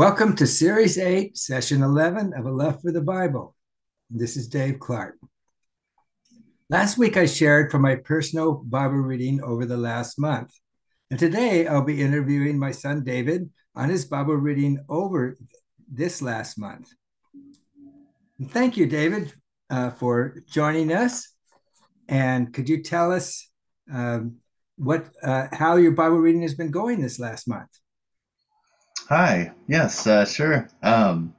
Welcome to Series 8, Session 11 of A Love for the Bible. This is Dave Clark. Last week, I shared from my personal Bible reading over the last month. And today, I'll be interviewing my son David on his Bible reading over this last month. And thank you, David, uh, for joining us. And could you tell us um, what uh, how your Bible reading has been going this last month? Hi. Yes, uh, sure. Um,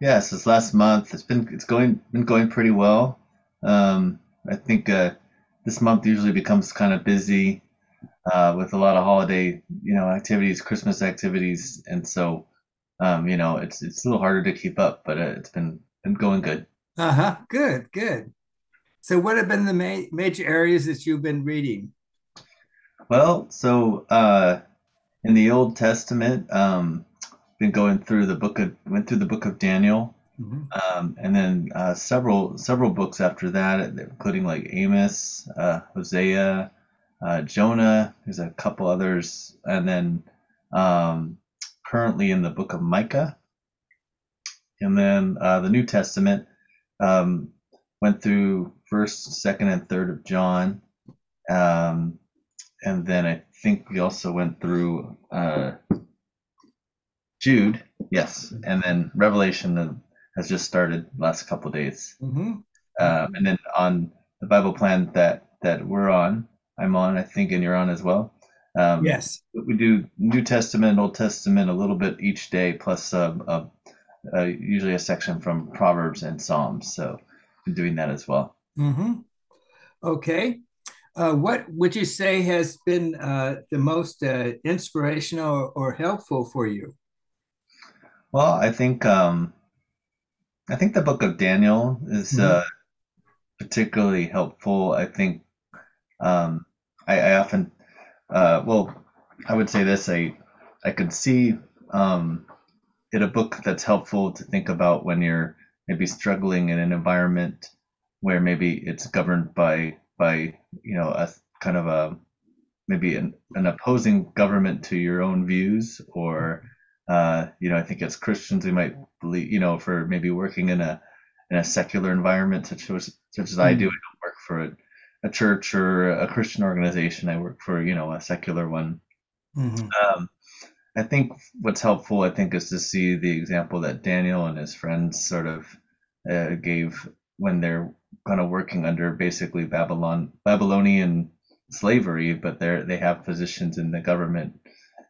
yes, this last month it's been it's going been going pretty well. Um, I think uh, this month usually becomes kind of busy uh, with a lot of holiday, you know, activities, Christmas activities, and so um, you know it's it's a little harder to keep up, but uh, it's been been going good. Uh huh. Good. Good. So, what have been the ma- major areas that you've been reading? Well, so uh, in the Old Testament, um, been going through the book of went through the book of Daniel, mm-hmm. um, and then uh, several several books after that, including like Amos, uh, Hosea, uh, Jonah. There's a couple others, and then um, currently in the book of Micah, and then uh, the New Testament um, went through first, second, and third of John, um, and then I think we also went through uh, Jude, yes, and then Revelation has just started last couple days, mm-hmm. um, and then on the Bible plan that that we're on, I'm on, I think, and you're on as well. Um, yes, we do New Testament, Old Testament, a little bit each day, plus uh, uh, uh, usually a section from Proverbs and Psalms. So, I'm doing that as well. Mm-hmm. Okay. Uh, what would you say has been uh, the most uh, inspirational or helpful for you? Well, I think um, I think the book of Daniel is mm-hmm. uh, particularly helpful. I think um, I, I often, uh, well, I would say this: I I could see um, it a book that's helpful to think about when you're maybe struggling in an environment where maybe it's governed by by you know a kind of a maybe an, an opposing government to your own views or uh, you know, I think as Christians we might believe, you know, for maybe working in a in a secular environment such as such as mm. I do. I don't work for a, a, church or a Christian organization. I work for you know a secular one. Mm-hmm. Um, I think what's helpful, I think, is to see the example that Daniel and his friends sort of uh, gave when they're kind of working under basically Babylon Babylonian slavery, but they're they have positions in the government,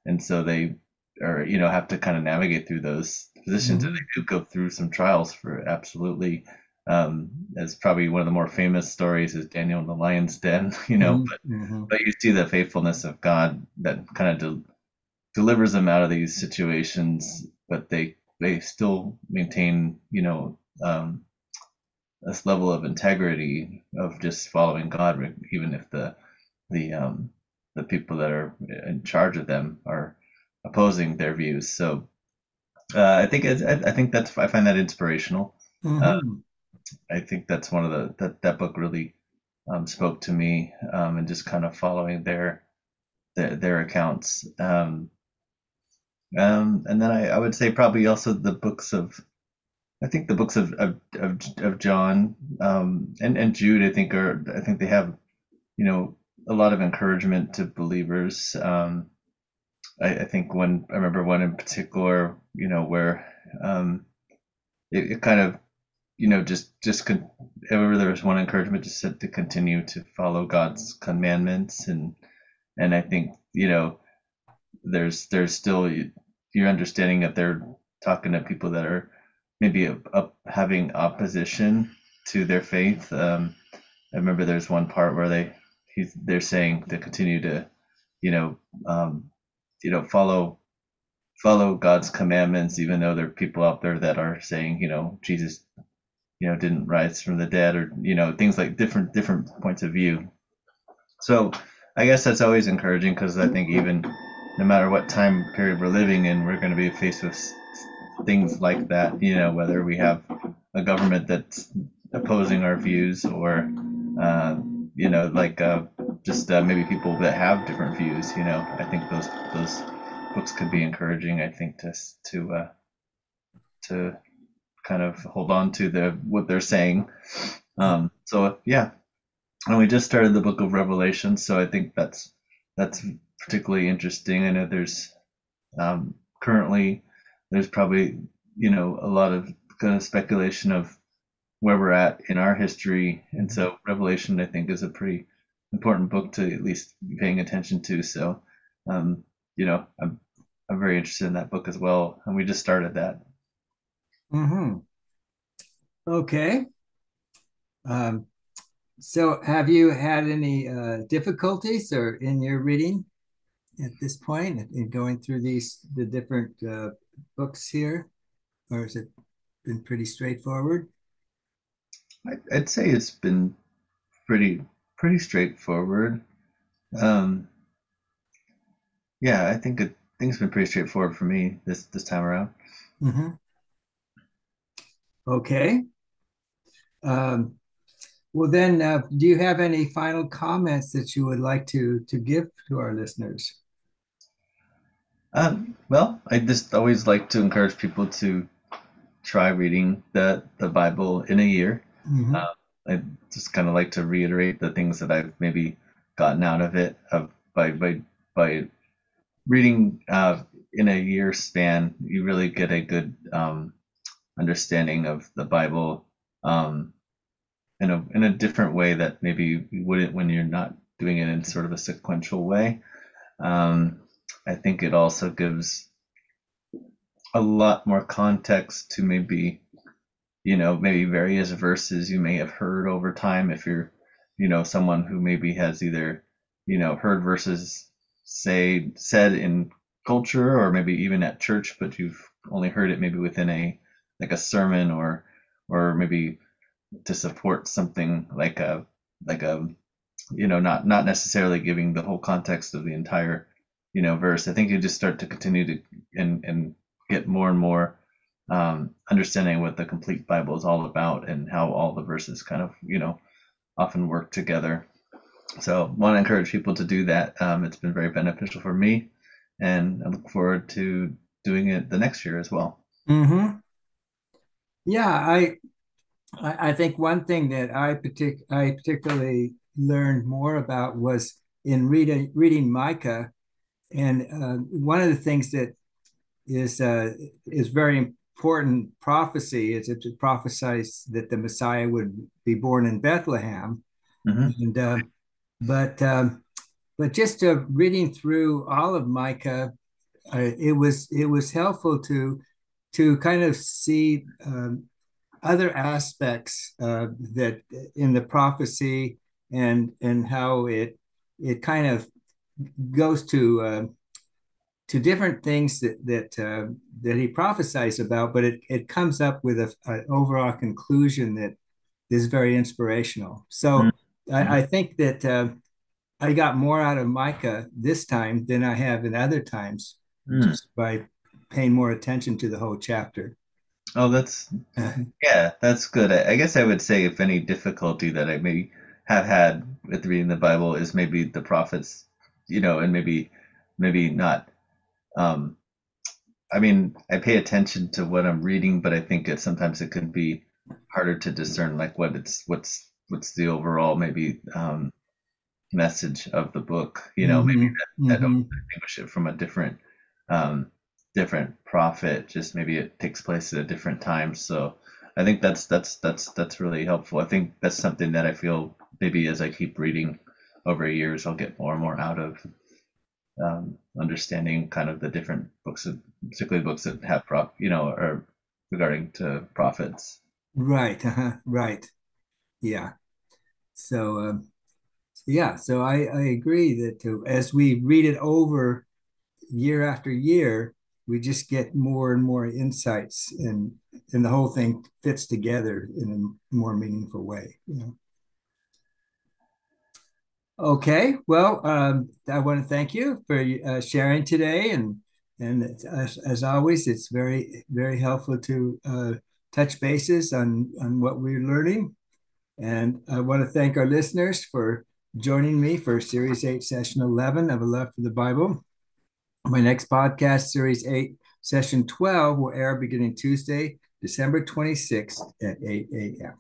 and so they or you know have to kind of navigate through those positions mm-hmm. and they do go through some trials for absolutely um, as probably one of the more famous stories is Daniel in the lion's den, you know, mm-hmm. but mm-hmm. but you see the faithfulness of God that kind of de- delivers them out of these situations, but they they still maintain, you know, um, this level of integrity of just following God, even if the the um, the people that are in charge of them are opposing their views. So uh, I think I, I, think that's I find that inspirational. Mm-hmm. Um, I think that's one of the that that book really um, spoke to me, um, and just kind of following their their, their accounts. Um, um, and then I, I would say probably also the books of I think the books of of of, of John um, and and Jude I think are I think they have you know a lot of encouragement to believers. Um, I, I think one I remember one in particular, you know, where um, it, it kind of you know, just just con- ever there was one encouragement just to, to continue to follow God's commandments, and and I think you know, there's there's still your understanding that they're talking to people that are maybe up, having opposition to their faith. Um, I remember there's one part where they he's they're saying to continue to, you know, um, you know, follow follow God's commandments, even though there are people out there that are saying, you know, Jesus, you know, didn't rise from the dead, or you know, things like different different points of view. So I guess that's always encouraging because I think even no matter what time period we're living in, we're going to be faced with things like that. You know, whether we have a government that's opposing our views or uh, you know, like uh, just uh, maybe people that have different views. You know, I think those those books could be encouraging. I think to to uh, to kind of hold on to the what they're saying. Um, so yeah, and we just started the book of Revelation, so I think that's that's particularly interesting. I know there's um, currently there's probably you know a lot of kind of speculation of where we're at in our history. And so Revelation, I think, is a pretty important book to at least be paying attention to. So, um, you know, I'm I'm very interested in that book as well, and we just started that. Hmm. Okay. Um, so, have you had any uh, difficulties or in your reading at this point in going through these the different uh, books here, or has it been pretty straightforward? I'd say it's been pretty pretty straightforward. Um, yeah, I think it things been pretty straightforward for me this this time around. Mm-hmm. Okay. Um, well, then, uh, do you have any final comments that you would like to to give to our listeners? Um, well, I just always like to encourage people to try reading the the Bible in a year. Mm-hmm. Uh, I just kind of like to reiterate the things that I've maybe gotten out of it of by by by reading uh, in a year span. You really get a good um, understanding of the Bible um, in a in a different way that maybe you wouldn't when you're not doing it in sort of a sequential way. Um, I think it also gives a lot more context to maybe you know, maybe various verses you may have heard over time if you're, you know, someone who maybe has either, you know, heard verses say said in culture or maybe even at church, but you've only heard it maybe within a like a sermon or or maybe to support something like a like a you know not not necessarily giving the whole context of the entire you know verse. I think you just start to continue to and and get more and more um, understanding what the complete Bible is all about and how all the verses kind of, you know, often work together. So, want to encourage people to do that. Um, it's been very beneficial for me, and I look forward to doing it the next year as well. Mm-hmm. Yeah, I, I think one thing that I partic- I particularly learned more about was in reading reading Micah, and uh, one of the things that is uh, is very important prophecy is it prophesies that the Messiah would be born in Bethlehem. Mm-hmm. And uh, but um, but just uh, reading through all of Micah, uh, it was it was helpful to to kind of see um, other aspects uh, that in the prophecy and and how it it kind of goes to uh, to different things that that uh, that he prophesies about, but it it comes up with a, an overall conclusion that is very inspirational. So mm-hmm. I, I, think that uh, I got more out of Micah this time than I have in other times, mm. just by paying more attention to the whole chapter. Oh, that's yeah, that's good. I, I guess I would say if any difficulty that I maybe have had with reading the Bible is maybe the prophets, you know, and maybe maybe not um, I mean, I pay attention to what I'm reading, but I think it sometimes it could be harder to discern like what it's what's what's the overall maybe um, message of the book. You know, mm-hmm. maybe that, mm-hmm. I don't distinguish it from a different um, different prophet. Just maybe it takes place at a different time. So I think that's that's that's that's really helpful. I think that's something that I feel maybe as I keep reading over years, I'll get more and more out of um, understanding kind of the different books, of, particularly books that have prop, you know, or regarding to prophets. Right. Uh-huh, right. Yeah. So, um, yeah. So I I agree that to, as we read it over year after year, we just get more and more insights, and and the whole thing fits together in a more meaningful way. You know. Okay, well, um, I want to thank you for uh, sharing today, and and as, as, always, it's very very helpful to uh, touch bases on on what we're learning. And I want to thank our listeners for joining me for Series Eight, Session Eleven of A Love for the Bible. My next podcast, Series Eight, Session Twelve, will air beginning Tuesday, December twenty sixth at eight a.m.